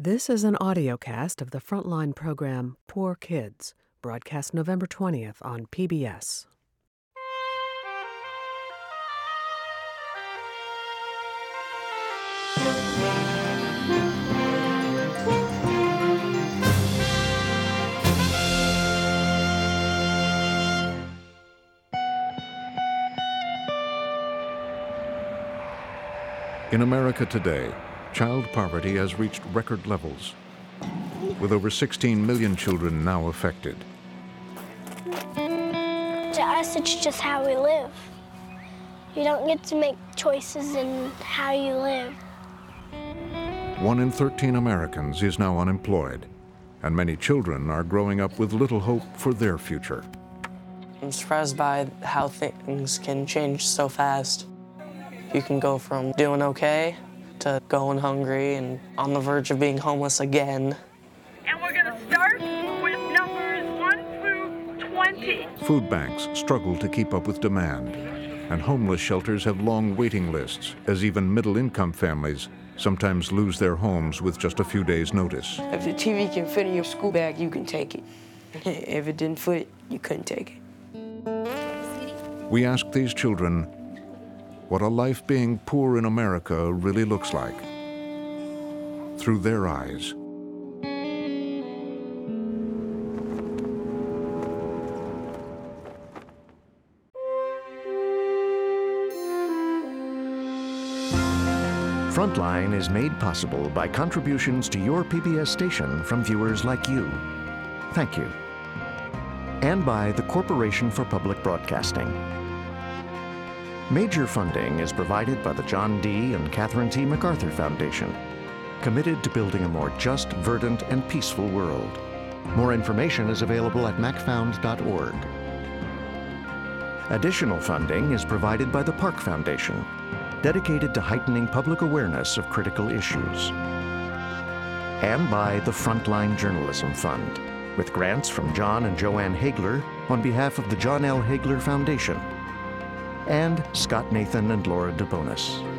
This is an audiocast of the Frontline program Poor Kids, broadcast November 20th on PBS. In America today, child poverty has reached record levels, with over 16 million children now affected. To us, it's just how we live. You don't get to make choices in how you live. One in 13 Americans is now unemployed, and many children are growing up with little hope for their future. I'm surprised by how things can change so fast. You can go from doing okay to going hungry and on the verge of being homeless again. And we're going to start with numbers 1 through 20. Food banks struggle to keep up with demand, and homeless shelters have long waiting lists as even middle income families sometimes lose their homes with just a few days' notice. If the TV can fit in your school bag, you can take it. If it didn't fit, you couldn't take it. We ask these children what a life being poor in America really looks like through their eyes. Frontline is made possible by contributions to your PBS station from viewers like you. Thank you. And by the Corporation for Public Broadcasting. Major funding is provided by the John D. and Catherine T. MacArthur Foundation, committed to building a more just, verdant, and peaceful world. More information is available at macfound.org. Additional funding is provided by the Park Foundation, dedicated to heightening public awareness of critical issues. And by the Frontline Journalism Fund, with grants from John and Joanne Hagler on behalf of the John L. Hagler Foundation, and Scott Nathan and Laura DeBonis.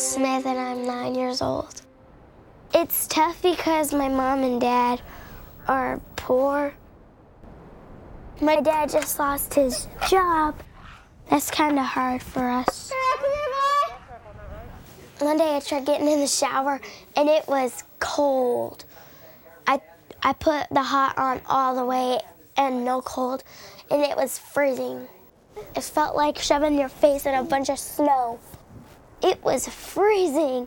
Smith, and I'm nine years old. It's tough because my mom and dad are poor. My dad just lost his job. That's kind of hard for us. One day I tried getting in the shower, and it was cold. I, I put the hot on all the way and no cold, and it was freezing. It felt like shoving your face in a bunch of snow. It was freezing.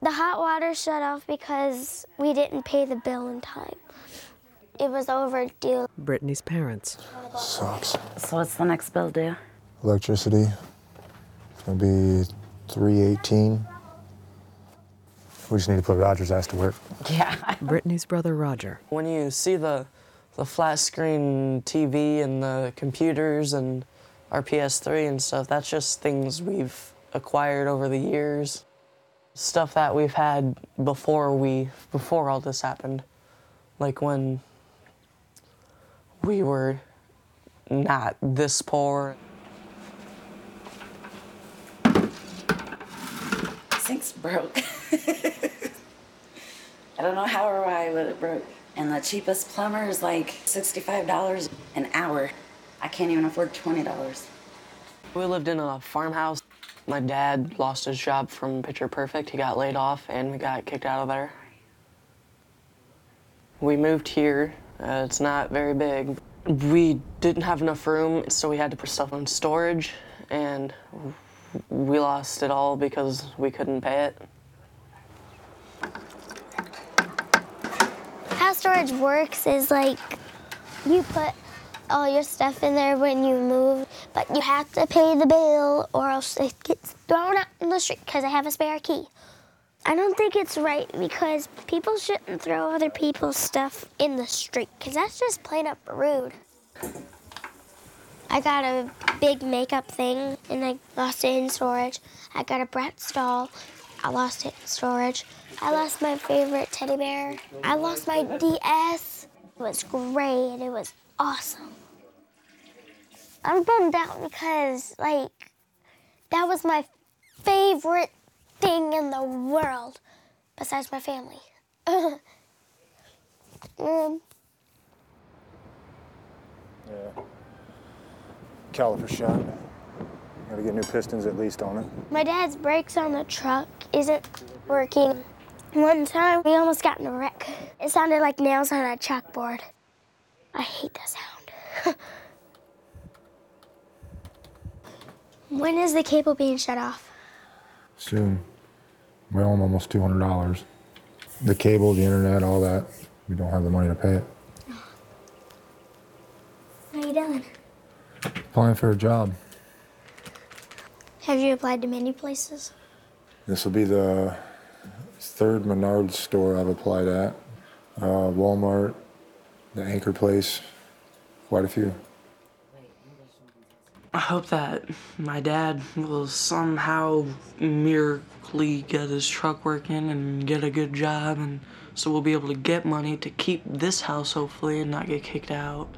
The hot water shut off because we didn't pay the bill in time. It was overdue. Brittany's parents. Sucks. So what's the next bill due? Electricity. It's gonna be three eighteen. We just need to put Roger's ass to work. Yeah. Brittany's brother Roger. When you see the, the flat screen TV and the computers and our PS3 and stuff, that's just things we've acquired over the years. Stuff that we've had before we before all this happened. Like when we were not this poor. Sink's broke. I don't know how or why, but it broke. And the cheapest plumber is like $65 an hour. I can't even afford $20. We lived in a farmhouse. My dad lost his job from Picture Perfect. He got laid off and we got kicked out of there. We moved here. Uh, it's not very big. We didn't have enough room, so we had to put stuff in storage, and we lost it all because we couldn't pay it. How storage works is like you put all your stuff in there when you move, but you have to pay the bill or else it gets thrown out in the street because I have a spare key. I don't think it's right because people shouldn't throw other people's stuff in the street because that's just plain up rude. I got a big makeup thing and I lost it in storage. I got a Bratz doll. I lost it in storage. I lost my favorite teddy bear. I lost my DS. It was great. It was awesome. I'm bummed out because, like, that was my favorite thing in the world besides my family. um, Yeah. Caliper shot. Gotta get new pistons at least on it. my dad's brakes on the truck isn't working. One time, we almost got in a wreck. It sounded like nails on a chalkboard. I hate that sound. when is the cable being shut off? Soon. We owe them almost $200. The cable, the internet, all that. We don't have the money to pay it. Are you doing? Applying for a job. Have you applied to many places? This will be the third Menards store I've applied at. Uh, Walmart, the Anchor Place, quite a few. I hope that my dad will somehow miraculously get his truck working and get a good job, and so we'll be able to get money to keep this house hopefully and not get kicked out.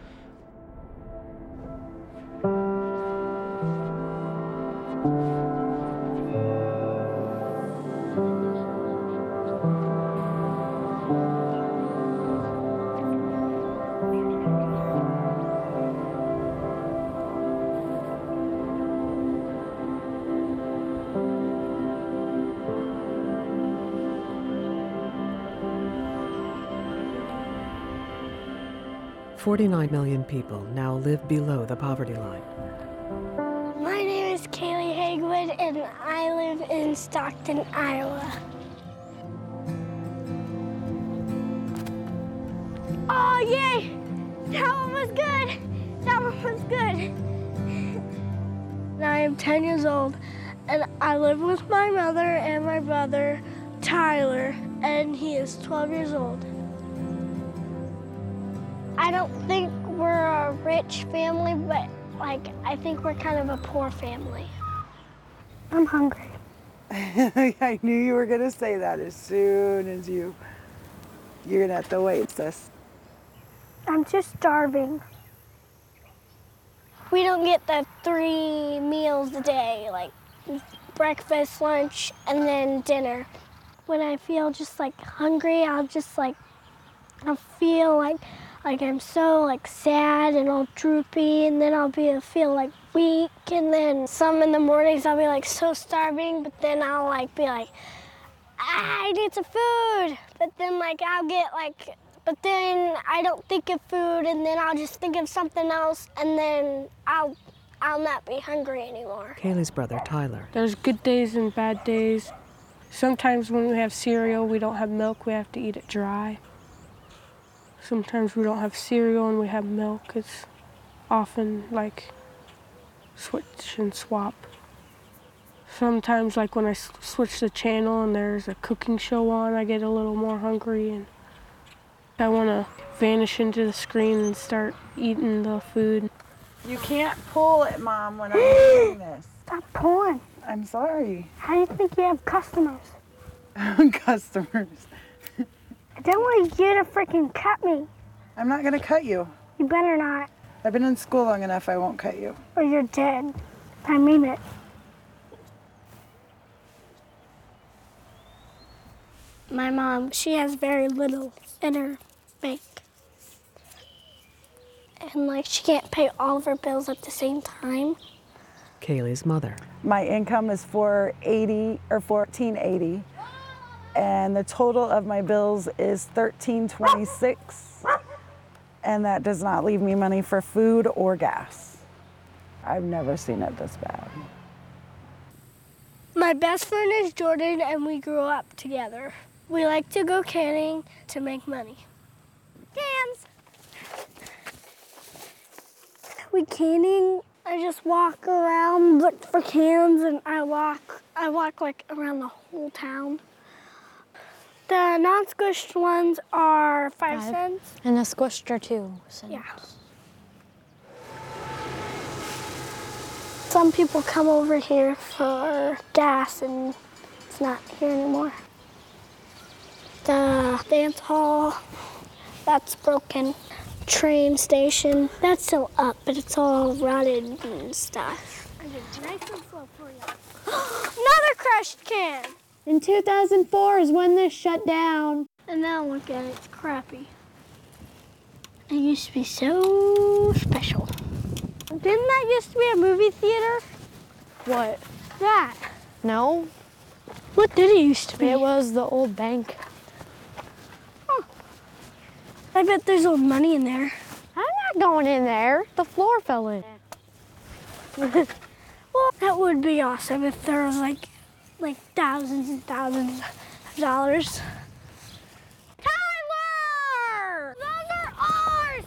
Forty-nine million people now live below the poverty line. My name is Kaylee Hagwood, and I live in Stockton, Iowa. Oh, yay! That one was good! That one was good! I am 10 years old, and I live with my mother and my brother, Tyler, and he is 12 years old. I don't think we're a rich family, but like I think we're kind of a poor family. I'm hungry. I knew you were gonna say that as soon as you. You're gonna have to wait, sis. I'm just starving. We don't get the three meals a day, like breakfast, lunch, and then dinner. When I feel just like hungry, I'll just like I'll feel like like I'm so like sad and all droopy, and then I'll be feel like weak, and then some in the mornings I'll be like so starving, but then I'll like be like I need some food, but then like I'll get like, but then I don't think of food, and then I'll just think of something else, and then I'll I'll not be hungry anymore. Kaylee's brother, Tyler, There's good days and bad days. Sometimes when we have cereal, we don't have milk, we have to eat it dry. Sometimes we don't have cereal and we have milk. It's often like switch and swap. Sometimes, like when I switch the channel and there's a cooking show on, I get a little more hungry and I want to vanish into the screen and start eating the food. You can't pull it, Mom, when I'm doing this. Stop pulling. I'm sorry. How do you think you have customers? Customers. I don't want you to freaking cut me. I'm not gonna cut you. You better not, I've been in school long enough, I won't cut you. or you're dead. I mean it. My mom, she has very little in her bank. And like she can't pay all of her bills at the same time. Kaylee's mother, My income is 480 or 1480, and the total of my bills is 1326, and that does not leave me money for food or gas. I've never seen it this bad. My best friend is Jordan, and we grew up together. We like to go canning to make money. Cans! We canning. I just walk around, look for cans, and I walk. I walk like around the whole town. The non-squished ones are five, Five. cents. And the squished are two cents. Yeah. Some people come over here for gas and it's not here anymore. The dance hall, that's broken. Train station, that's still up, but it's all rotted and stuff. Another crushed can! In 2004 is when this shut down. And now look at it, it's crappy. It used to be so special. Didn't that used to be a movie theater? What? That. No. What did it used to be? It was the old bank. I bet there's old money in there. I'm not going in there. The floor fell in. well, that would be awesome if there was like, like thousands and thousands of dollars. Tyler! Those are ours!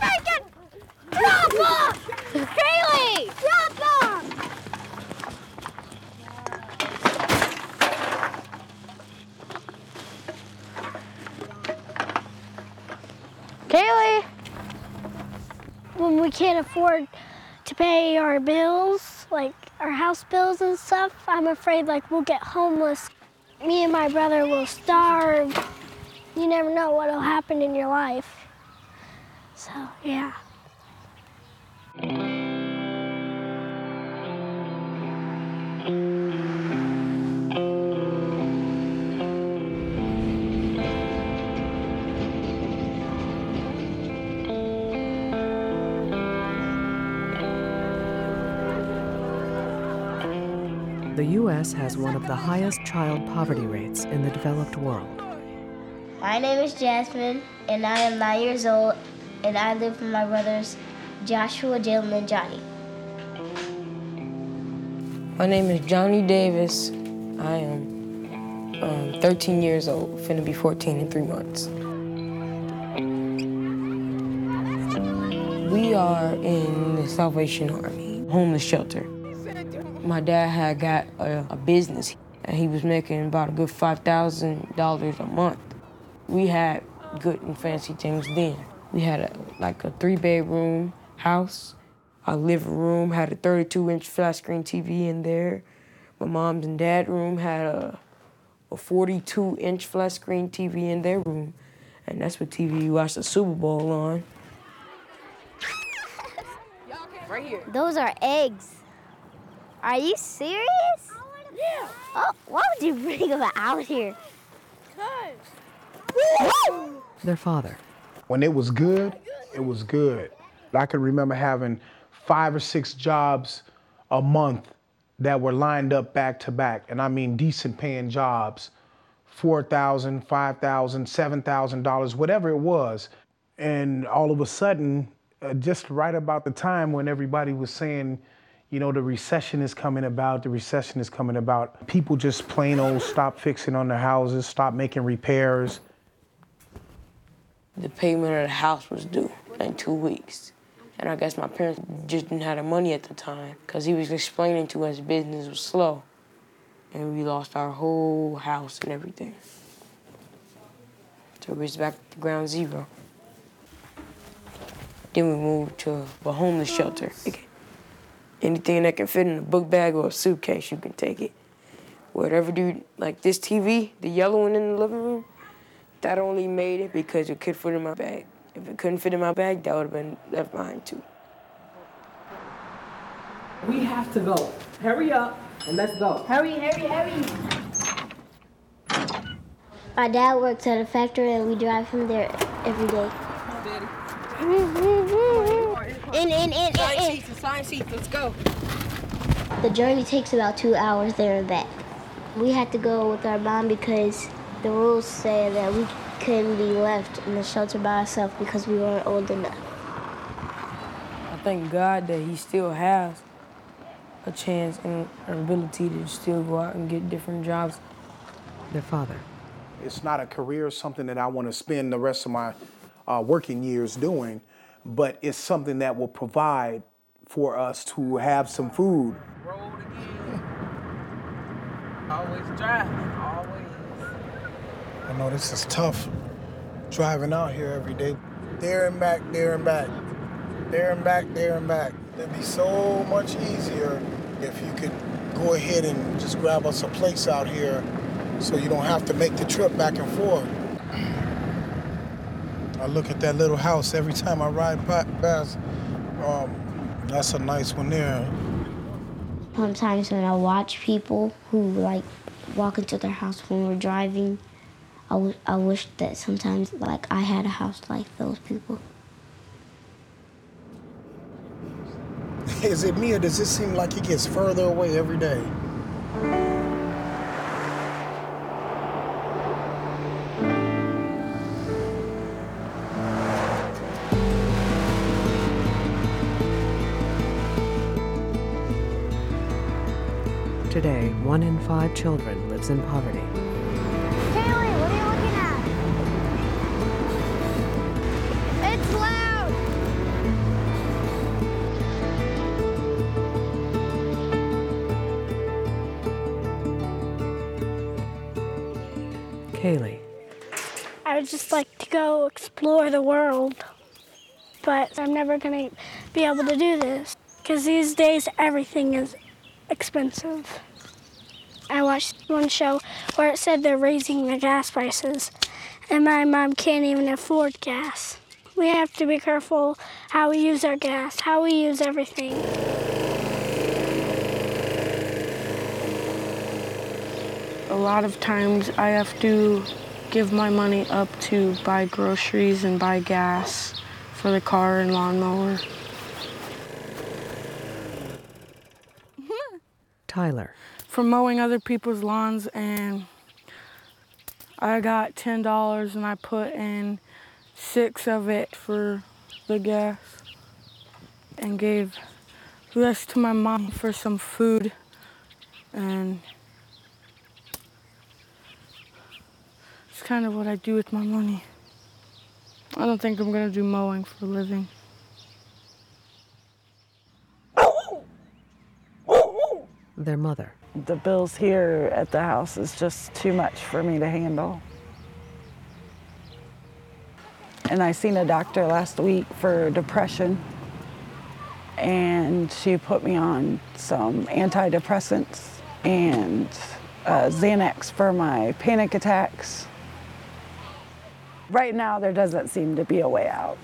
Take! Drop them! Kaylee! Drop them! Kaylee! When we can't afford to pay our bills, like our house bills and stuff, I'm afraid like we'll get homeless. Me and my brother will starve. You never know what'll happen in your life. So, yeah. U.S. has one of the highest child poverty rates in the developed world. My name is Jasmine, and I am nine years old, and I live with my brothers Joshua, Jalen, and Johnny. My name is Johnny Davis. I am um, 13 years old, finna be 14 in three months. We are in the Salvation Army, homeless shelter. My dad had got a, a business, and he was making about a good $5,000 a month. We had good and fancy things then. We had a, like a three bedroom house. Our living room had a 32 inch flat screen TV in there. My mom's and dad's room had a, a 42 inch flat screen TV in their room. And that's what TV you watch the Super Bowl on. Those are eggs. Are you serious? Yeah. Oh, why would you bring them out here? Cause. Their father, When it was good, it was good. I can remember having five or six jobs a month that were lined up back to back, and I mean decent paying jobs, $4,000, $5,000, $7,000, whatever it was. And all of a sudden, uh, just right about the time when everybody was saying, you know, the recession is coming about, the recession is coming about, people just plain old stop fixing on their houses, stop making repairs. The payment of the house was due in two weeks. And I guess my parents just didn't have the money at the time because he was explaining to us business was slow. And we lost our whole house and everything. So we was back to ground zero. Then we moved to a homeless shelter. Anything that can fit in a book bag or a suitcase, you can take it. Whatever, dude, like this TV, the yellow one in the living room, that only made it because it could fit in my bag. If it couldn't fit in my bag, that would have been left behind too. We have to go. Hurry up and let's go. Hurry, hurry, hurry. My dad works at a factory and we drive him there every day. Mm-hmm. In, in, in, in, Sign in. seats, sign seats, let's go. The journey takes about two hours there and back. We had to go with our mom because the rules say that we couldn't be left in the shelter by ourselves because we weren't old enough. I thank God that he still has a chance and an ability to still go out and get different jobs. their father, It's not a career, something that I want to spend the rest of my uh, working years doing, but it's something that will provide for us to have some food. Road again. always driving, always. I know this is tough driving out here every day. There and back, there and back. There and back, there and back. It'd be so much easier if you could go ahead and just grab us a place out here so you don't have to make the trip back and forth. I look at that little house every time I ride past. Um, that's a nice one there. Sometimes when I watch people who like walk into their house when we're driving, I, w- I wish that sometimes like I had a house like those people. Is it me or does it seem like it gets further away every day? Today, one in five children lives in poverty. Kaylee, what are you looking at? It's loud. Kaylee, I would just like to go explore the world, but I'm never going to be able to do this because these days everything is expensive. I watched one show where it said they're raising the gas prices, and my mom can't even afford gas. We have to be careful how we use our gas, how we use everything. A lot of times I have to give my money up to buy groceries and buy gas for the car and lawnmower. Tyler, For mowing other people's lawns and I got ten dollars and I put in six of it for the gas and gave the rest to my mom for some food and it's kind of what I do with my money. I don't think I'm gonna do mowing for a living. their mother. The bills here at the house is just too much for me to handle. And I seen a doctor last week for depression, and she put me on some antidepressants and uh, Xanax for my panic attacks. Right now, there doesn't seem to be a way out.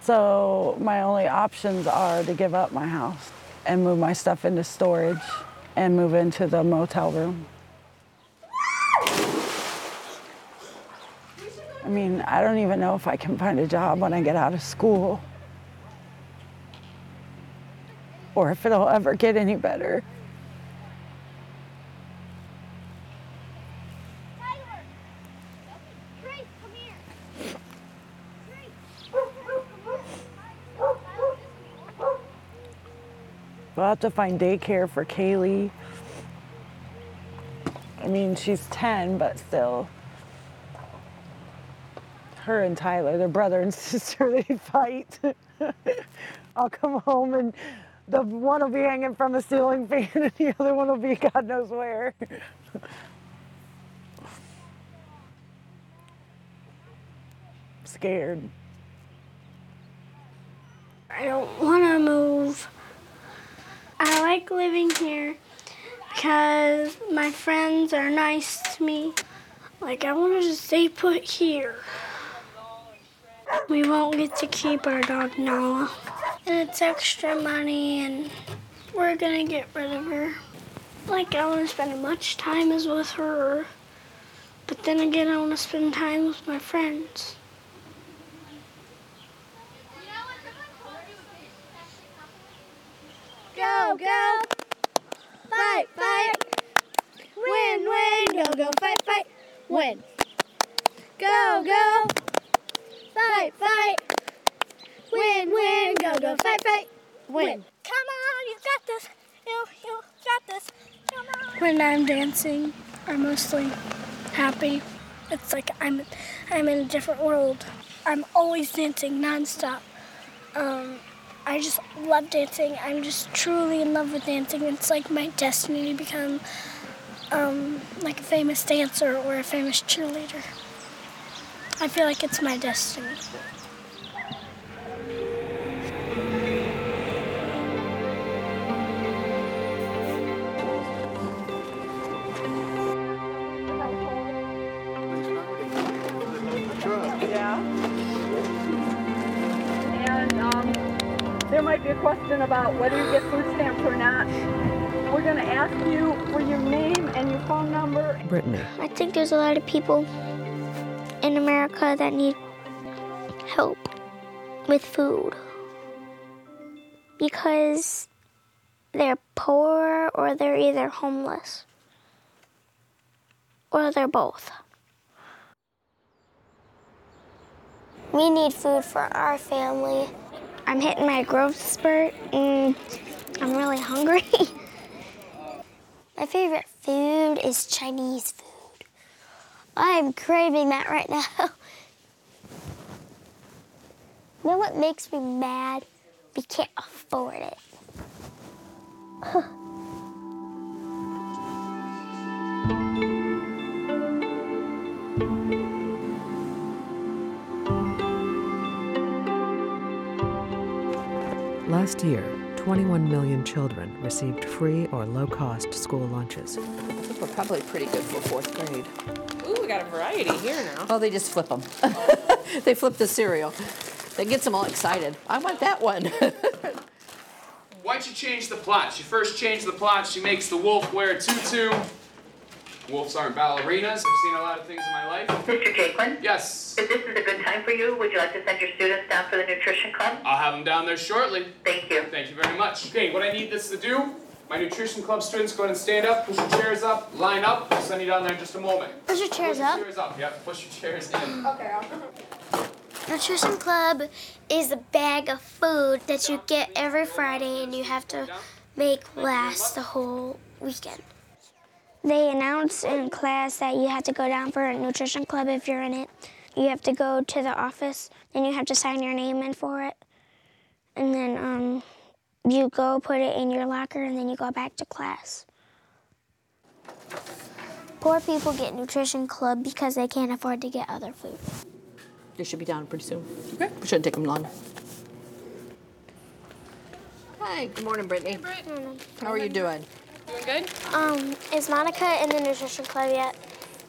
So my only options are to give up my house and move my stuff into storage and move into the motel room. I mean, I don't even know if I can find a job when I get out of school or if it'll ever get any better. We'll have to find daycare for Kaylee. I mean, she's 10, but still. Her and Tyler, they're brother and sister, they fight. I'll come home and the one will be hanging from a ceiling fan and the other one will be God knows where. Scared. I don't want to move. I like living here because my friends are nice to me. Like, I want to just stay put here. We won't get to keep our dog Nala. And it's extra money, and we're gonna get rid of her. Like, I want to spend as much time as with her. But then again, I want to spend time with my friends. Go, go. Fight, fight. Win, win. Go, go, fight, fight. Win. Go, go. Fight, fight. Win, win. Go, go, fight, fight. Win. Come on, you got this. You, you got this. Come on. When I'm dancing, I'm mostly happy. It's like I'm, I'm in a different world. I'm always dancing nonstop. Um, I just love dancing. I'm just truly in love with dancing. It's like my destiny to become um, like a famous dancer or a famous cheerleader. I feel like it's my destiny. Might be a question about whether you get food stamps or not. We're going to ask you for your name and your phone number. Brittany. I think there's a lot of people in America that need help with food because they're poor or they're either homeless or they're both. We need food for our family. I'm hitting my growth spurt and I'm really hungry. my favorite food is Chinese food. I'm craving that right now. you know what makes me mad? We can't afford it. Last year, 21 million children received free or low cost school lunches. I think we're probably pretty good for fourth grade. Ooh, we got a variety here now. Oh, they just flip them. they flip the cereal. That gets them all excited. I want that one. Why'd you change the plot? She first changed the plot. She makes the wolf wear a tutu. Wolves aren't ballerinas. I've seen a lot of things in my life. Mr. Jaquin? Yes. If this is a good time for you, would you like to send your students down for the nutrition club? I'll have them down there shortly. Thank you. Thank you very much. Okay, what I need this to do, my nutrition club students, go ahead and stand up, push your chairs up, line up. I'll send you down there in just a moment. Push your chairs push up? Your chairs up. Yep, push your chairs in. Okay. Nutrition Club is a bag of food that you get every Friday and you have to make last the whole weekend. They announce in class that you have to go down for a nutrition club if you're in it. You have to go to the office and you have to sign your name in for it. And then um, you go put it in your locker and then you go back to class. Poor people get nutrition club because they can't afford to get other food. they should be down pretty soon. Okay. It Shouldn't take them long. Hi, good morning, Brittany. Brittany. How are you doing? Doing good? Um, is Monica in the nutrition club yet?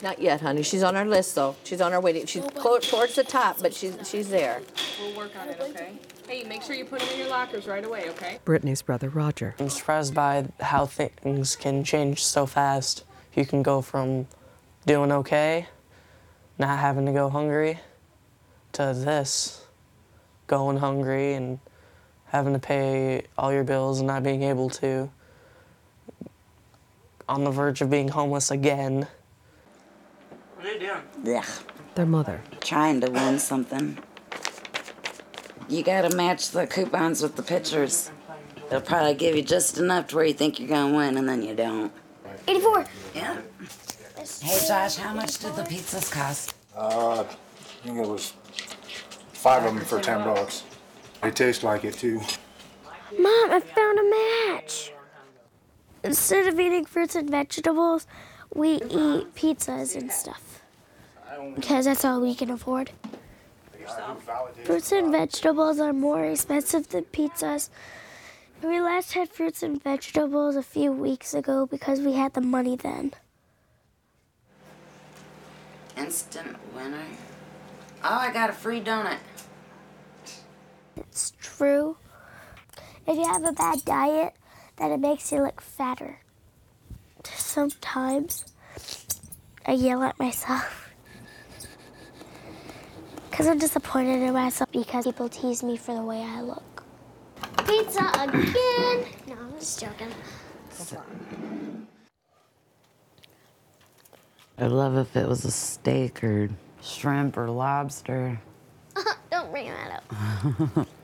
Not yet, honey. She's on our list, though. She's on our waiting. She's clo- towards the top, but she's she's there. We'll work on it, okay? Hey, make sure you put them in your lockers right away, okay? Brittany's brother Roger. I'm surprised by how things can change so fast. You can go from doing okay, not having to go hungry, to this, going hungry and having to pay all your bills and not being able to, on the verge of being homeless again. What are you doing? Ugh. Their mother. Trying to win something. You gotta match the coupons with the pictures. They'll probably give you just enough to where you think you're gonna win, and then you don't. 84. Yeah. Hey, Josh, how much did the pizzas cost? Uh, I think it was five of them for ten bucks. They taste like it too. Mom, I found a match. Instead of eating fruits and vegetables, we eat pizzas and stuff. Because that's all we can afford. Fruits and vegetables are more expensive than pizzas. We last had fruits and vegetables a few weeks ago because we had the money then. Instant winner. Oh, I got a free donut. It's true. If you have a bad diet, then it makes you look fatter. Sometimes I yell at myself. Because I'm disappointed in myself because people tease me for the way I look. Pizza again! No, I'm just joking. I'd love if it was a steak or shrimp or lobster. Uh-huh, don't bring that up.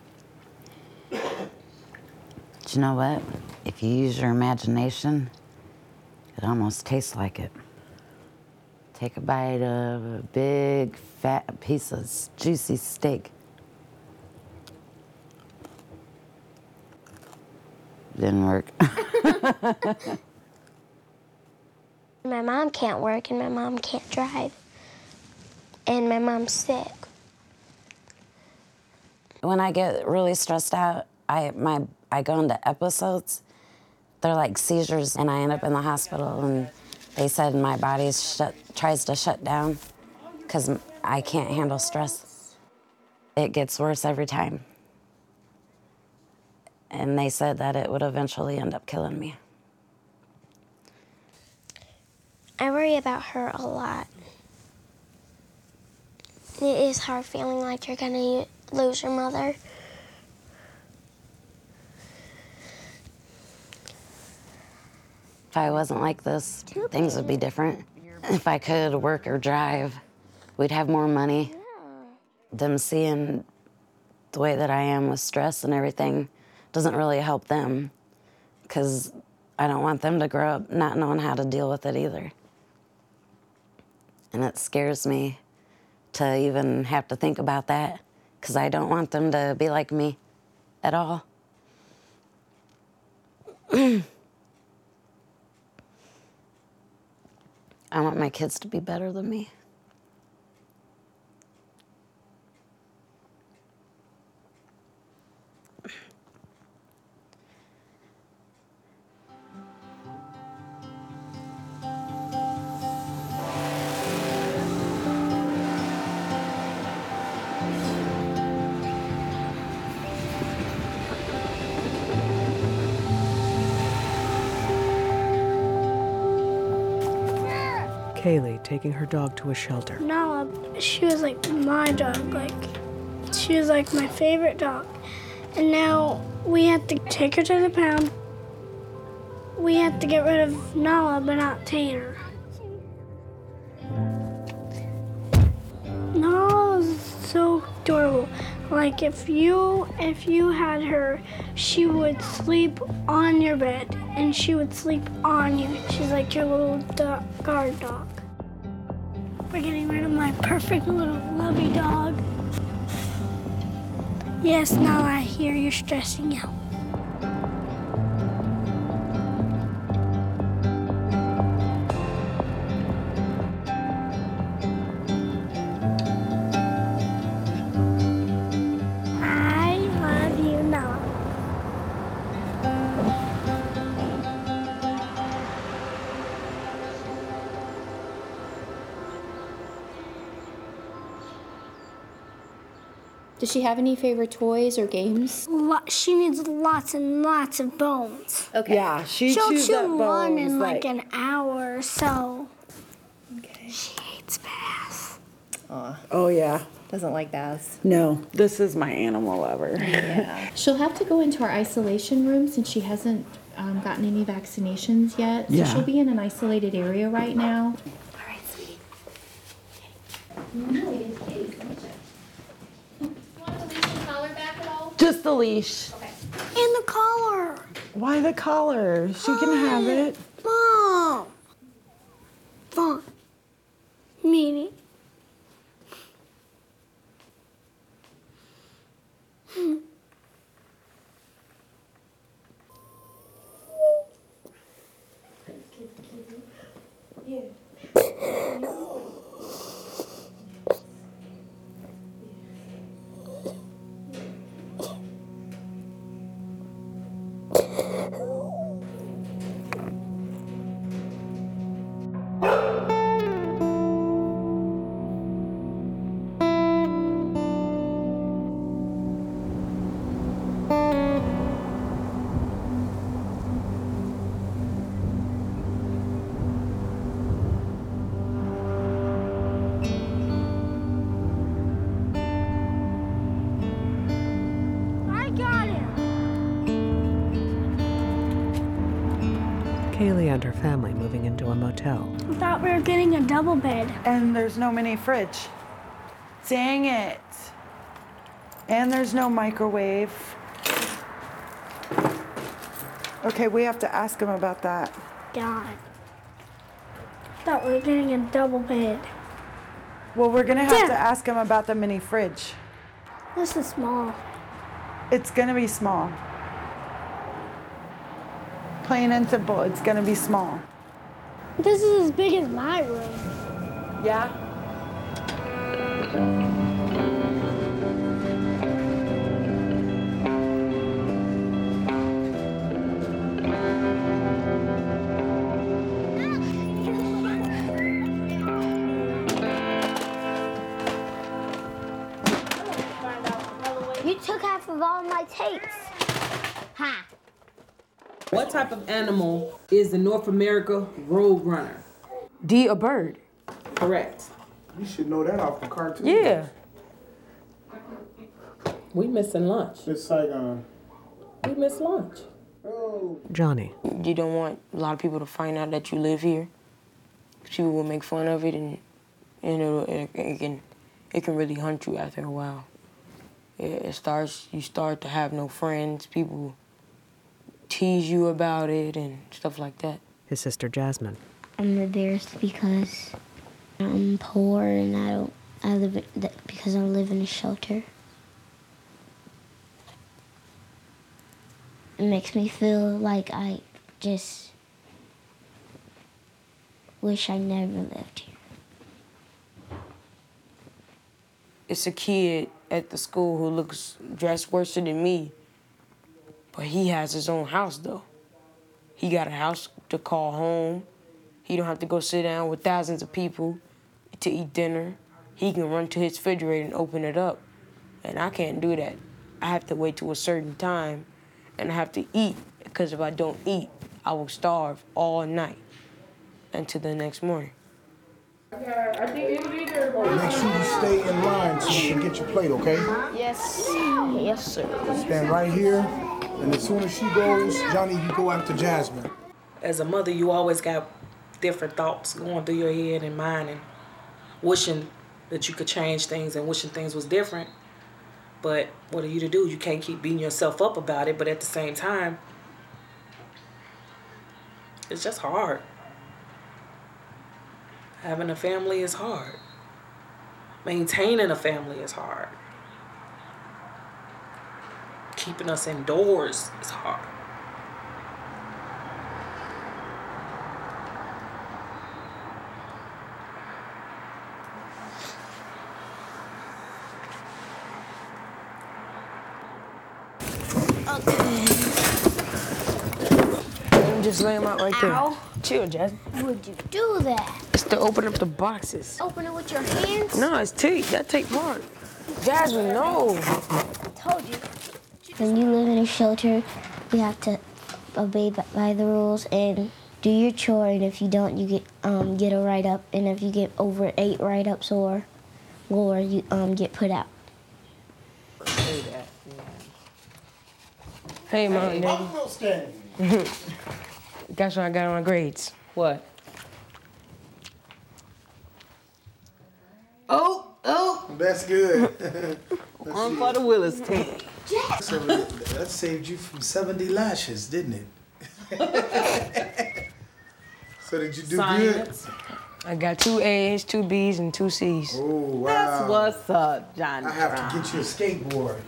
But you know what? If you use your imagination, it almost tastes like it. Take a bite of a big, fat piece of juicy steak. Didn't work. My mom can't work and my mom can't drive. And my mom's sick. When I get really stressed out, I my I go into episodes. They're like seizures, and I end up in the hospital. And they said my body shut, tries to shut down because I can't handle stress. It gets worse every time. And they said that it would eventually end up killing me. I worry about her a lot. It is hard feeling like you're gonna lose your mother. If I wasn't like this, things would be different. If I could work or drive, we'd have more money. Them seeing the way that I am with stress and everything doesn't really help them because I don't want them to grow up not knowing how to deal with it either. And it scares me to even have to think about that because I don't want them to be like me at all. I want my kids to be better than me. Taking her dog to a shelter. Nala, um, she was like my dog. Like, she was like my favorite dog. And now we have to take her to the pound. We have to get rid of Nala, but not Tanner. Nala is so adorable. Like if you if you had her, she would sleep on your bed and she would sleep on you. She's like your little do- guard dog. We're getting rid of my perfect little lovey dog. Yes, now I hear you're stressing out. Have any favorite toys or games? Lo- she needs lots and lots of bones. Okay. Yeah, she She'll chews chew up one bones in like, like- an hour or so. Okay. She hates bass. Aw. Oh yeah. Doesn't like baths. No, this is my animal lover. Yeah. She'll have to go into our isolation room since she hasn't um, gotten any vaccinations yet. So Yeah. she'll be in an isolated area right now. Just the leash. And the collar. Why the collar? She can have it. Mom. Vaughn. Meanie. Hmm. Double bed. And there's no mini fridge. Dang it. And there's no microwave. Okay, we have to ask him about that. God. Thought we were getting a double bed. Well, we're gonna have Dad. to ask him about the mini fridge. This is small. It's gonna be small. Plain and simple, it's gonna be small. This is as big as my room. Yeah? Animal is the North America road runner? D, a bird. Correct. You should know that off the cartoon. Yeah. We missing lunch. Miss Saigon. We missed lunch. Oh. Johnny. You don't want a lot of people to find out that you live here. People will make fun of it, and and it'll, it, it can it can really hunt you after a while. It, it starts you start to have no friends. People tease you about it and stuff like that. His sister Jasmine. I'm embarrassed because I'm poor and I don't. I live in, because I live in a shelter. It makes me feel like I just wish I never lived here. It's a kid at the school who looks dressed worse than me, but he has his own house though. He got a house to call home. He don't have to go sit down with thousands of people to eat dinner. He can run to his refrigerator and open it up. And I can't do that. I have to wait to a certain time and I have to eat because if I don't eat, I will starve all night until the next morning. Make sure you stay in line so you can get your plate, okay? Yes. Yes, sir. Stand right here, and as soon as she goes, Johnny, you go after Jasmine. as a mother, you always got different thoughts going through your head and mind and wishing that you could change things and wishing things was different. But what are you to do? You can't keep beating yourself up about it, but at the same time, it's just hard. Having a family is hard. Maintaining a family is hard. Keeping us indoors is hard. Let me just lay him out right there. Ow. Chill, Jasmine. Would you do that? It's to open up the boxes. Open it with your hands? No, it's tape. That take part. Jasmine, no. I Told you. When you live in a shelter, you have to obey by the rules and do your chore. And if you don't, you get um, get a write up. And if you get over eight write ups or more, you um, get put out. Hey, mom and daddy. still standing. Guess what I got on my grades? What? Oh, oh. That's good. On for the Willis team. So that that saved you from 70 lashes, didn't it? so did you do Science. I got two A's, two B's, and two C's. Oh, wow. That's what's up, Johnny. I have Brown. to get you a skateboard.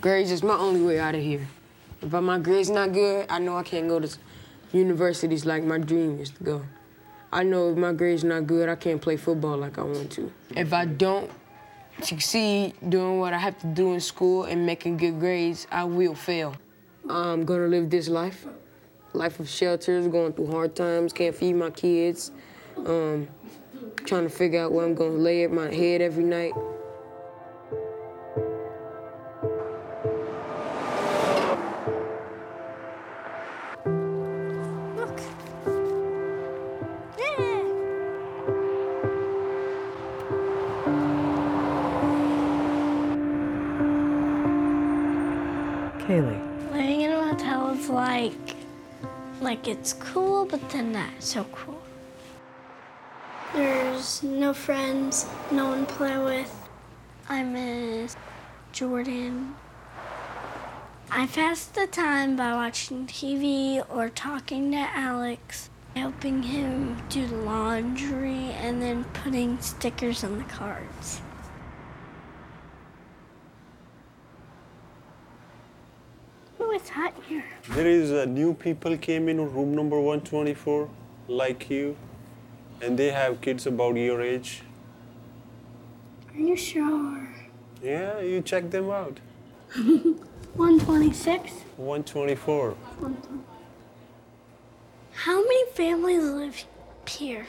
Grades is my only way out of here. If my grades not good, I know I can't go to universities like my dream is to go. I know if my grades not good, I can't play football like I want to. If I don't succeed doing what I have to do in school and making good grades, I will fail. I'm gonna live this life, life of shelters, going through hard times, can't feed my kids, um, trying to figure out where I'm gonna lay my head every night. Like it's cool, but then not so cool. There's no friends, no one to play with. I miss Jordan. I pass the time by watching TV or talking to Alex, helping him do laundry, and then putting stickers on the cards. Oh, it's hot here. There is uh, new people came in room number 124, like you. And they have kids about your age. Are you sure? Yeah, you check them out. 126? 124. How many families live here?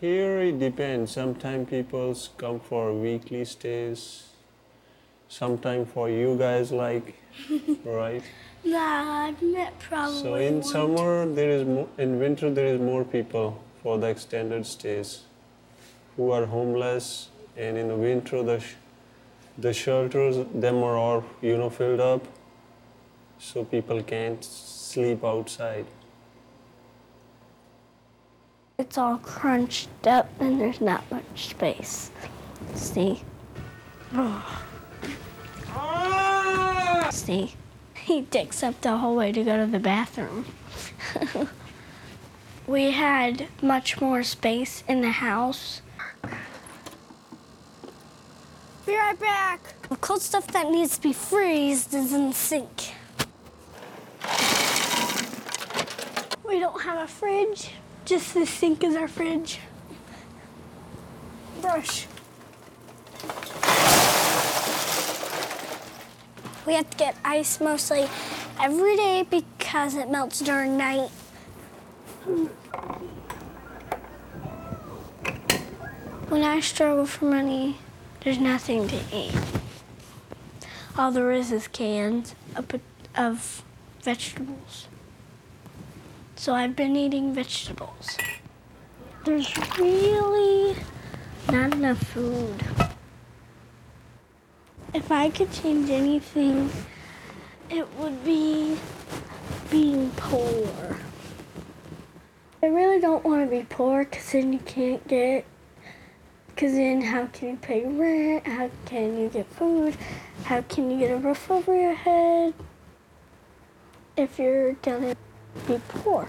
Here it depends. Sometimes people come for weekly stays. Sometimes for you guys like, right? Nah, met probably So in one, summer there is more, in winter there is more people for the extended stays who are homeless and in the winter the sh- the shelters them are all you know filled up so people can't sleep outside. It's all crunched up and there's not much space. See? Oh. See? He takes up the hallway to go to the bathroom. we had much more space in the house. Be right back. The cold stuff that needs to be freezed is in the sink. We don't have a fridge, just the sink is our fridge. Brush. We have to get ice mostly every day because it melts during night. When I struggle for money, there's nothing to eat. All there is is cans of, vegetables. So I've been eating vegetables. There's really not enough food. If I could change anything, it would be being poor. I really don't want to be poor because then you can't get. Because then, how can you pay rent? How can you get food? How can you get a roof over your head? If you're gonna be poor.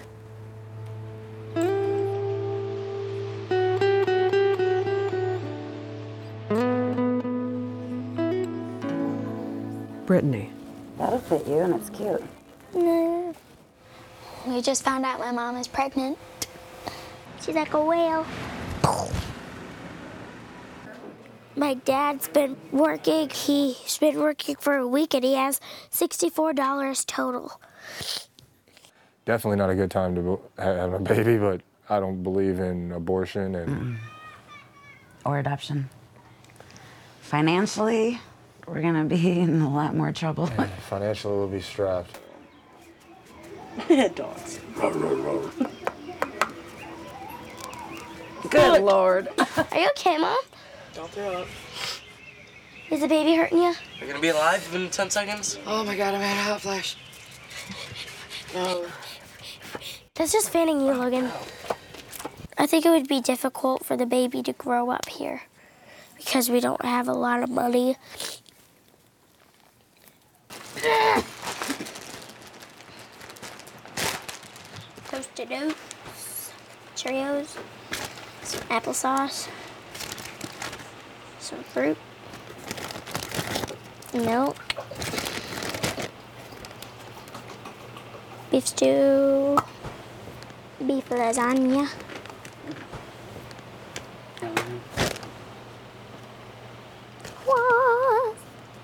Brittany. That'll fit you, and it's cute. No. We just found out my mom is pregnant. She's like a whale. My dad's been working. He's been working for a week and he has $64 total. Definitely not a good time to have a baby, but I don't believe in abortion and Or adoption. Financially, we're gonna be in a lot more trouble. financially we'll be strapped. Dogs. Good lord. Are you okay, Mom? Don't throw up. Is the baby hurting you? You're gonna be alive in 10 seconds? Oh my god, I'm had a hot flash. No. That's just fanning you, Logan. I think it would be difficult for the baby to grow up here because we don't have a lot of money. Toasted oats, Cheerios, some applesauce, some fruit, milk, beef stew, beef lasagna.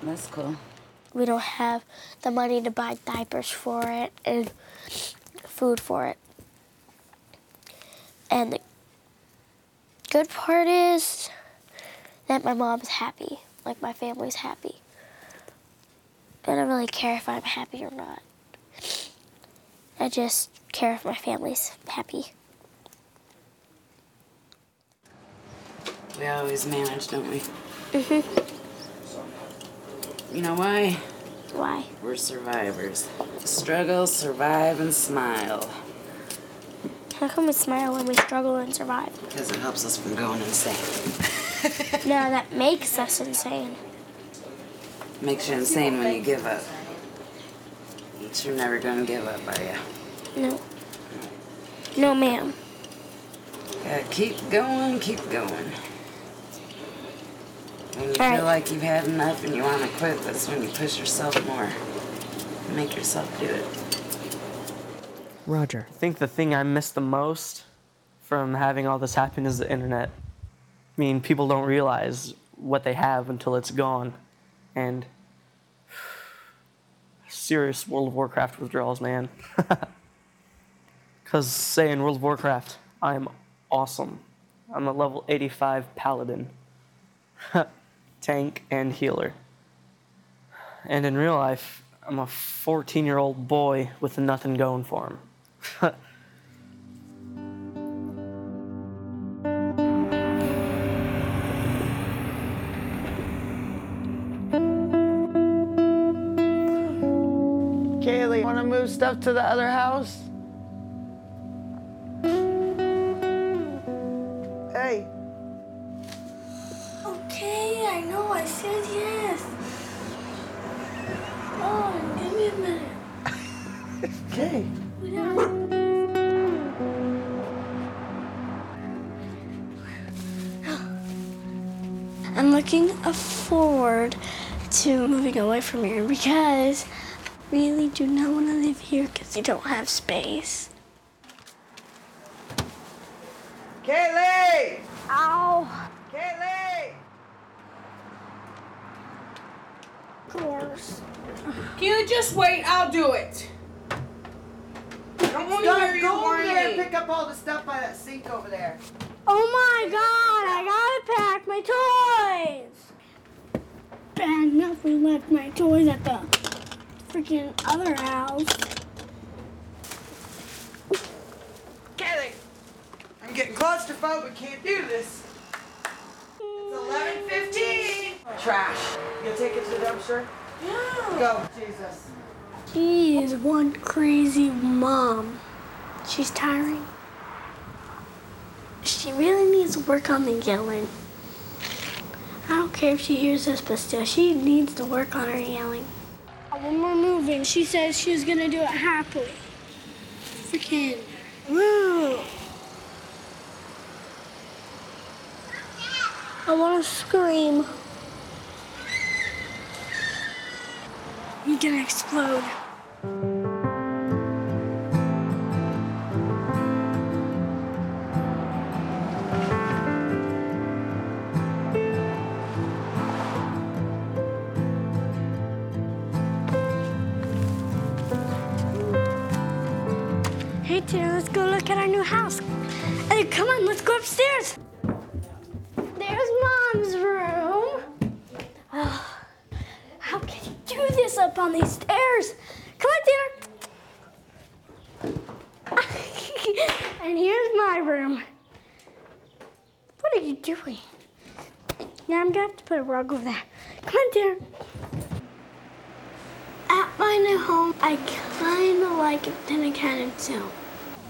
That's cool. We don't have the money to buy diapers for it and food for it. And the good part is that my mom's happy, like my family's happy. I don't really care if I'm happy or not. I just care if my family's happy. We always manage, don't we? Mm-hmm. You know why? Why? We're survivors. Struggle, survive, and smile. How come we smile when we struggle and survive? Because it helps us from going insane. no, that makes us insane. Makes you insane when you give up. But you're never gonna give up, are you? No. No, ma'am. Gotta keep going, keep going. When you All right. feel like you've had enough and you want to quit, that's when you push yourself more. Make yourself do it. Roger. I think the thing I miss the most from having all this happen is the internet. I mean, people don't realize what they have until it's gone. And serious World of Warcraft withdrawals, man. Because, say, in World of Warcraft, I'm awesome. I'm a level 85 paladin, tank, and healer. And in real life, I'm a 14 year old boy with nothing going for him. Kaylee, want to move stuff to the other house? Okay. I'm looking forward to moving away from here because I really do not want to live here because you don't have space. Kaylee! Ow! Kaylee! Of course. Can you just wait? I'll do it. I don't want to Go, hear you over there and pick up all the stuff by that sink over there. Oh my god, I gotta pack my toys! Bad enough we left my toys at the freaking other house. Kaylee! I'm getting claustrophobic, can't do this. It's 11.15. Trash. You gonna take it to the dumpster? Yeah. Go, Jesus. She is one crazy mom. She's tiring. She really needs to work on the yelling. I don't care if she hears this, but still, she needs to work on her yelling. Oh, when we're moving, she says she's gonna do it happily. Freaking. Woo! I wanna scream. You're gonna explode. House. Hey, come on, let's go upstairs. There's Mom's room. Oh, how can you do this up on these stairs? Come on, Tara. and here's my room. What are you doing? Yeah, I'm gonna have to put a rug over there. Come on, Tara. At my new home, I kind of like it, then I kind of don't.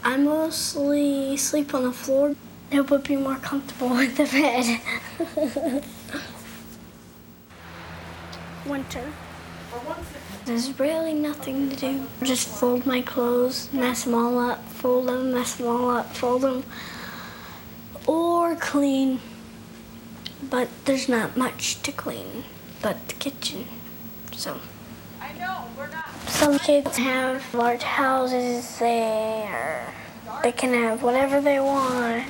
I mostly sleep on the floor. It would be more comfortable with the bed. Winter. There's really nothing to do. Just fold my clothes, mess them all up, fold them, mess them all up, fold them, or clean. But there's not much to clean, but the kitchen. So. Some kids have large houses there. They can have whatever they want.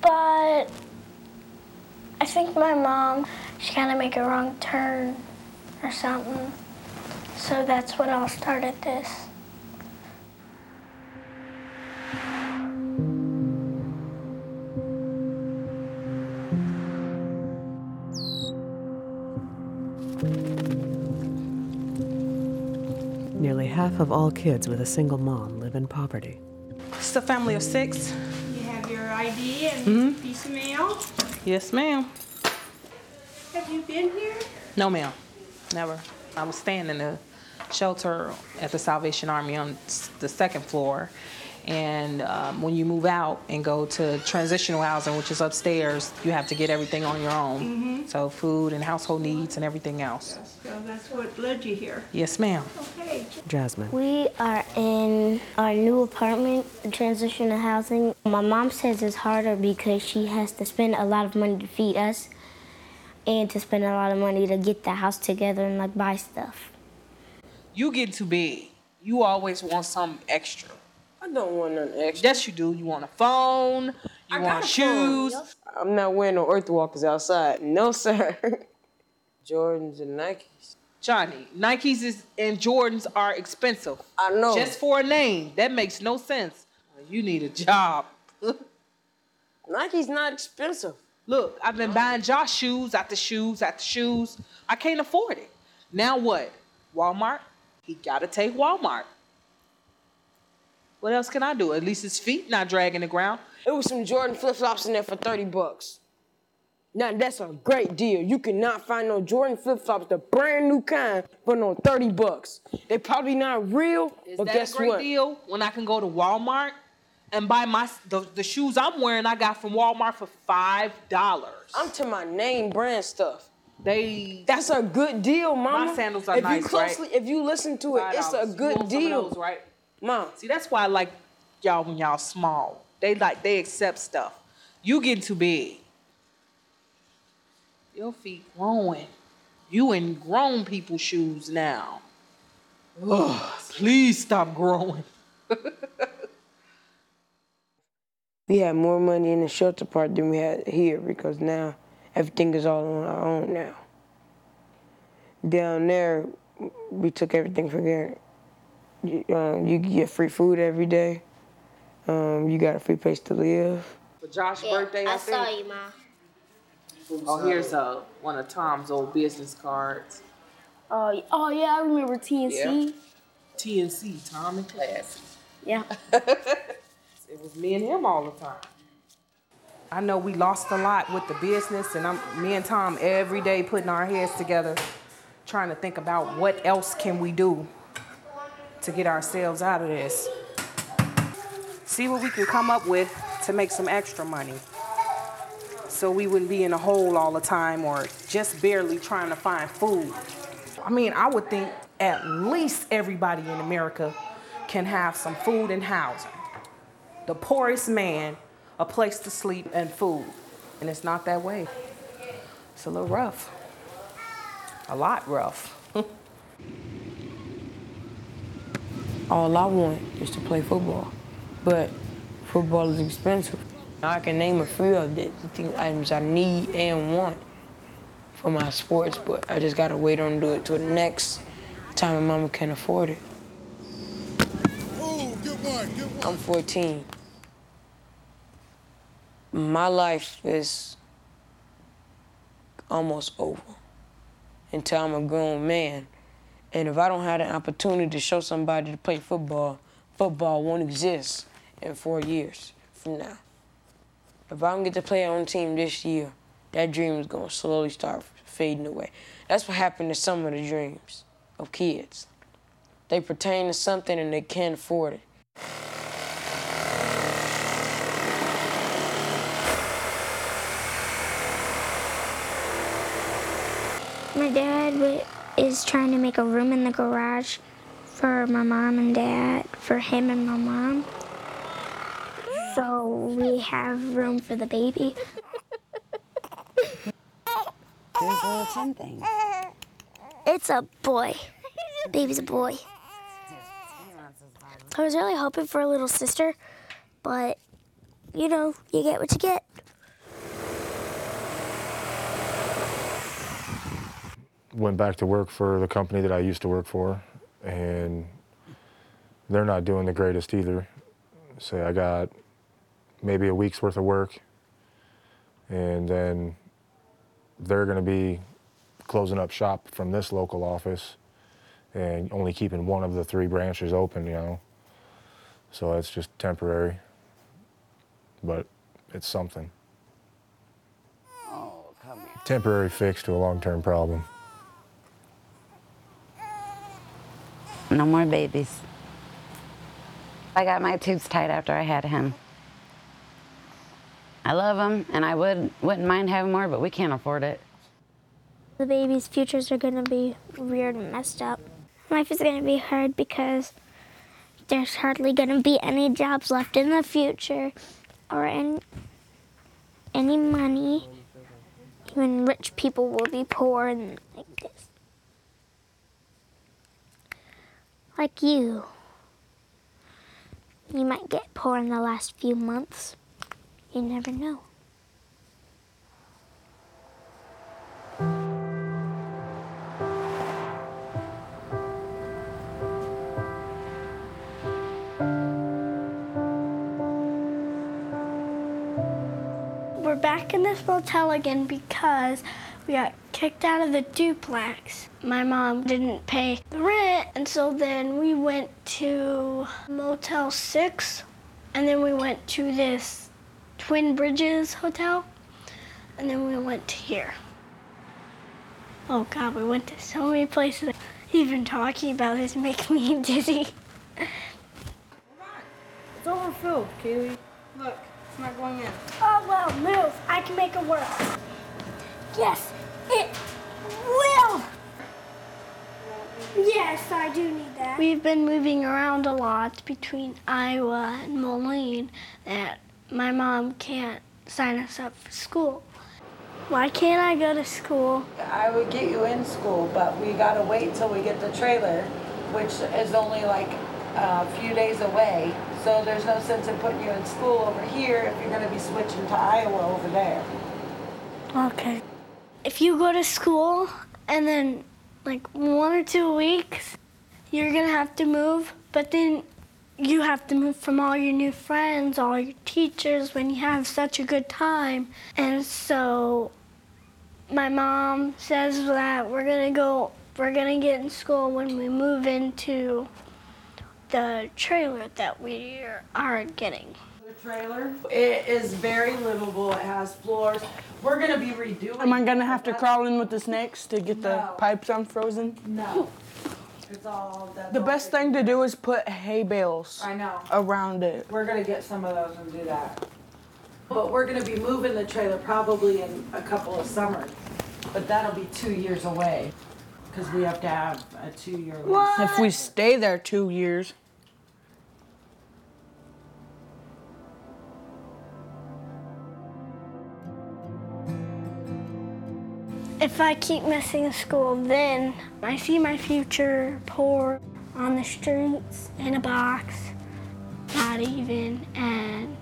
But I think my mom, she kind of make a wrong turn or something. So that's what all started this. Of all kids with a single mom live in poverty. It's a family of six. You have your ID and Mhm. piece of mail. Yes, ma'am. Have you been here? No, ma'am. Never. I was staying in the shelter at the Salvation Army on the second floor. And um, when you move out and go to transitional housing, which is upstairs, you have to get everything on your own. Mhm. So food and household needs and everything else. So that's what led you here. Yes, ma'am. Okay. Jasmine. We are in our new apartment, transitional housing. My mom says it's harder because she has to spend a lot of money to feed us and to spend a lot of money to get the house together and like buy stuff. You get too big. You always want something extra. I don't want none extra. Yes, you do. You want a phone. You I got want shoes. phone. I'm not wearing no Earth Walkers outside. No, sir. Jordans and Nikes. Johnny, Nikes is, and Jordans are expensive. I know. Just for a name, that makes no sense. You need a job. Nike's not expensive. Look, I've been buying Josh shoes after shoes after shoes. I can't afford it. Now what? Walmart? He gotta take Walmart. What else can I do? At least his feet not dragging the ground. It was some Jordan flip flops in there for 30 bucks. Now that's a great deal. You cannot find no Jordan flip flops, the brand new kind, for no 30 bucks. They probably not real, Is but that guess a great what? deal when I can go to Walmart and buy my the, the shoes I'm wearing I got from Walmart for five dollars. I'm to my name brand stuff. They That's a good deal, mama. My sandals are if nice, you closely, right? if you listen to it, it's a $5. Good want some of deal, those, right? Mom. See, that's why I like y'all when y'all small. They like they accept stuff. You getting too big. Your feet growing. You in grown people shoes now. Ugh, please stop growing. We had more money in the shelter part than we had here because now everything is all on our own now. Down there, we took everything for granted. You, um, you get free food every day. Um, you got a free place to live. For Josh's birthday, I, I saw think. you, Ma. Oh, here's uh, one of Tom's old business cards. Oh, oh yeah, I remember TNC. TNC, Tom and Classy. Yeah. It was me and him all the time. I know we lost a lot with the business, and I'm me and Tom every day putting our heads together, trying to think about what else can we do to get ourselves out of this. See what we can come up with to make some extra money. So we wouldn't be in a hole all the time or just barely trying to find food. I mean, I would think at least everybody in America can have some food and housing the poorest man a place to sleep and food. And it's not that way. It's a little rough. A lot rough. All I want is to play football, but football is expensive. I can name a few of the things, items I need and want for my sports, but I just gotta wait on do it till the next time my mama can afford it. I'm 14. My life is almost over until I'm a grown man. And if I don't have the opportunity to show somebody to play football, football won't exist in four years from now. If I don't get to play on team this year, that dream is gonna slowly start fading away. That's what happened to some of the dreams of kids. They pertain to something and they can't afford it. My dad is trying to make a room in the garage for my mom and dad, for him and my mom. So we have room for the baby. Who's the little chin thing? It's a boy. Baby's a boy. I was really hoping for a little sister, but you know, you get what you get. Went back to work for the company that I used to work for, and they're not doing the greatest either. So I got maybe a week's worth of work, and then they're going to be closing up shop from this local office and only keeping one of the three branches open, you know. So it's just temporary, but it's something. Oh, come here. Temporary fix to a long-term problem. No more babies. I got my tubes tied after I had him. I love him, and I would wouldn't mind having more, but we can't afford it. The babies' futures are gonna be weird and messed up. Life is gonna be hard because there's hardly gonna be any jobs left in the future or any, any money. Even rich people will be poor and like this. Like you. You might get poor in the last few months. You never know. We're back in this motel again because we got kicked out of the duplex. My mom didn't pay the rent, and so then we went to Motel 6, and then we went to this Twin Bridges hotel, and then we went to here. Oh God, we went to so many places. Even talking about this makes me dizzy. It's overfilled, Kaylee. Look, it's not going in. Oh well, move. I can make it work. Yes, it will. Yes, I do need that. We've been moving around a lot between Iowa and Moline that my mom can't sign us up for school. Why can't I go to school? I would get you in school, but we gotta wait till we get the trailer, which is only like a few days away. So there's no sense in putting you in school over here if you're gonna be switching to Iowa over there. Okay. If you go to school and then like one or two weeks, you're gonna have to move, but then you have to move from all your new friends, all your teachers when you have such a good time. And so my mom says that we're gonna go, we're gonna get in school when we move into the trailer that we are getting. The trailer, it is very livable. It has floors. We're gonna be redoing. Am I gonna have to crawl in with the snakes to get the No. pipes unfrozen? No. It's all, that's The all best thing to do is put hay bales I know. around it. We're gonna get some of those and do that. But we're gonna be moving the trailer probably in a couple of summers. But that'll be two years away, because we have to have a two-year lease. If we stay there two years. If I keep missing school, then I see my future poor on the streets in a box, not even, and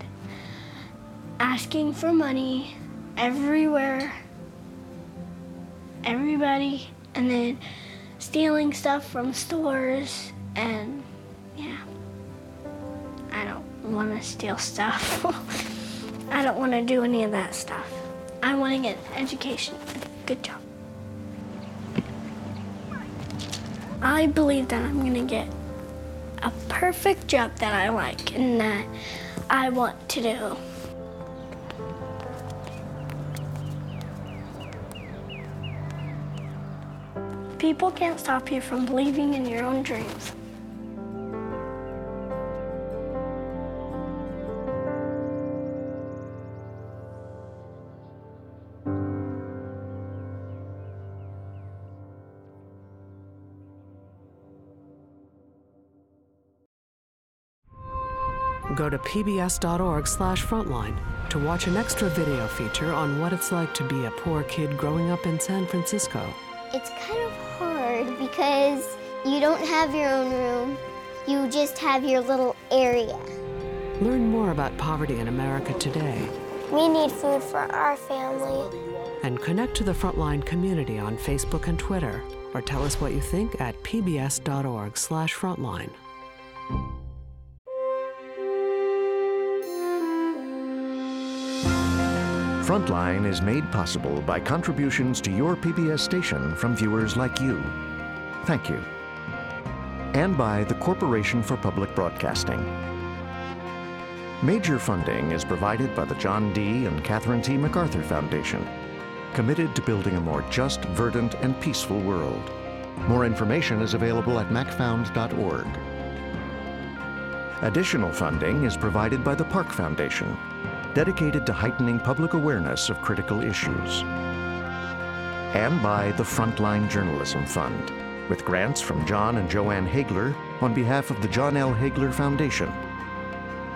asking for money everywhere, everybody, and then stealing stuff from stores, and yeah, I don't want to steal stuff. I don't want to do any of that stuff. I want to get an education. Good job. I believe that I'm going to get a perfect job that I like and that I want to do. People can't stop you from believing in your own dreams. To pbs.org/frontline to watch an extra video feature on what it's like to be a poor kid growing up in San Francisco. It's kind of hard because you don't have your own room. You just have your little area. Learn more about poverty in America today We need food for our family. and connect to the Frontline community on Facebook and Twitter or tell us what you think at pbs.org/frontline. Frontline is made possible by contributions to your PBS station from viewers like you. Thank you. And by the Corporation for Public Broadcasting. Major funding is provided by the John D. and Catherine T. MacArthur Foundation, committed to building a more just, verdant, and peaceful world. More information is available at macfound.org. Additional funding is provided by the Park Foundation, dedicated to heightening public awareness of critical issues. And by the Frontline Journalism Fund, with grants from Jon and Jo Ann Hagler on behalf of the Jon L. Hagler Foundation,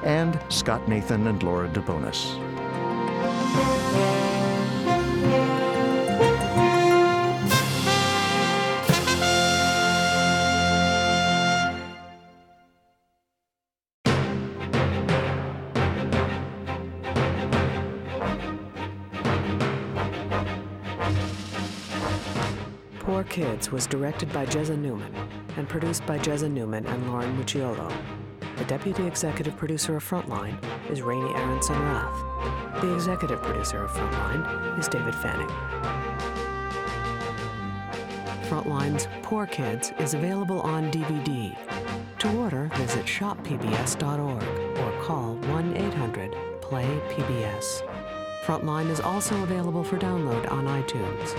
and Scott Nathan and Laura DeBonis. Was directed by Jezza Neumann and produced by Jezza Neumann and Lauren Mucciolo. The deputy executive producer of Frontline is Raney Aronson Rath. The executive producer of Frontline is David Fanning. Frontline's Poor Kids is available on DVD. To order, visit shoppbs.org or call 1 800 PLAY PBS. Frontline is also available for download on iTunes.